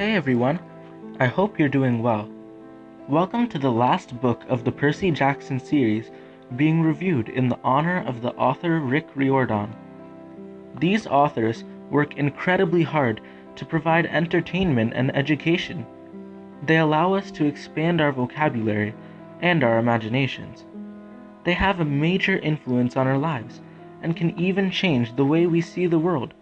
Hey everyone, I hope you're doing well. Welcome to the last book of the Percy Jackson series being reviewed in the honor of the author Rick Riordan. These authors work incredibly hard to provide entertainment and education. They allow us to expand our vocabulary and our imaginations. They have a major influence on our lives and can even change the way we see the world.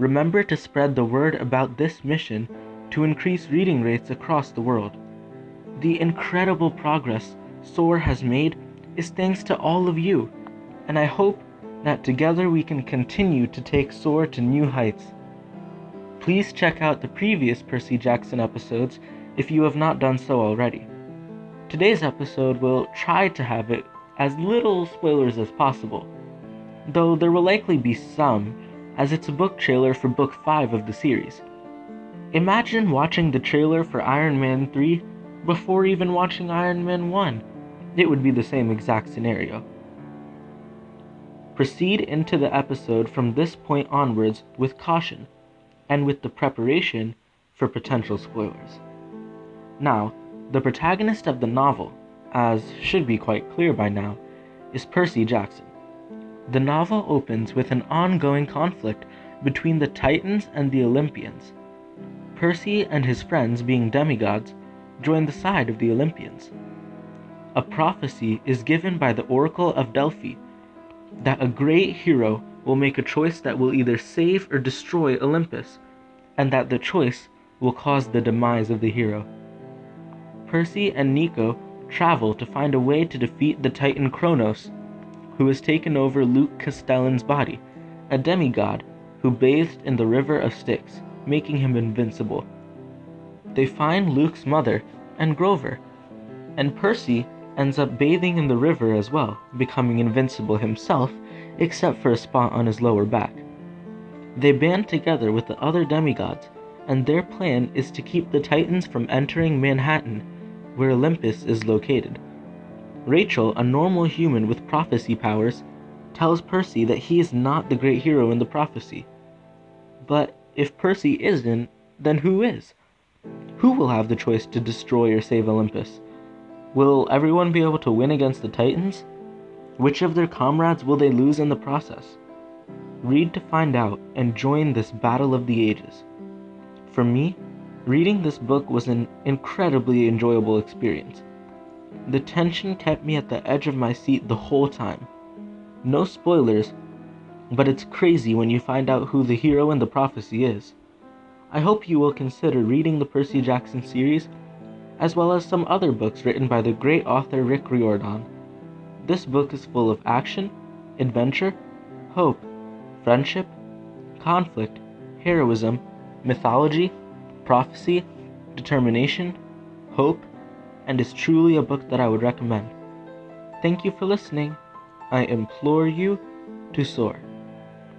Remember to spread the word about this mission to increase reading rates across the world. The incredible progress SOAR has made is thanks to all of you, and I hope that together we can continue to take SOAR to new heights. Please check out the previous Percy Jackson episodes if you have not done so already. Today's episode will try to have it as little spoilers as possible, though there will likely be some as it's a book trailer for book 5 of the series. Imagine watching the trailer for Iron Man 3 before even watching Iron Man 1. It would be the same exact scenario. Proceed into the episode from this point onwards with caution and with the preparation for potential spoilers. Now, the protagonist of the novel, as should be quite clear by now, is Percy Jackson. The novel opens with an ongoing conflict between the Titans and the Olympians. Percy and his friends, being demigods, join the side of the Olympians. A prophecy is given by the Oracle of Delphi that a great hero will make a choice that will either save or destroy Olympus, and that the choice will cause the demise of the hero. Percy and Nico travel to find a way to defeat the Titan Kronos who has taken over Luke Castellan's body, a demigod who bathed in the river of Styx, making him invincible. They find Luke's mother and Grover, and Percy ends up bathing in the river as well, becoming invincible himself, except for a spot on his lower back. They band together with the other demigods, and their plan is to keep the Titans from entering Manhattan, where Olympus is located. Rachel, a normal human with prophecy powers, tells Percy that he is not the great hero in the prophecy. But if Percy isn't, then who is? Who will have the choice to destroy or save Olympus? Will everyone be able to win against the Titans? Which of their comrades will they lose in the process? Read to find out and join this battle of the ages. For me, reading this book was an incredibly enjoyable experience. The tension kept me at the edge of my seat the whole time. No spoilers, but it's crazy when you find out who the hero in the prophecy is. I hope you will consider reading the Percy Jackson series, as well as some other books written by the great author Rick Riordan. This book is full of action, adventure, hope, friendship, conflict, heroism, mythology, prophecy, determination, hope, and is truly a book that I would recommend. Thank you for listening. I implore you to soar.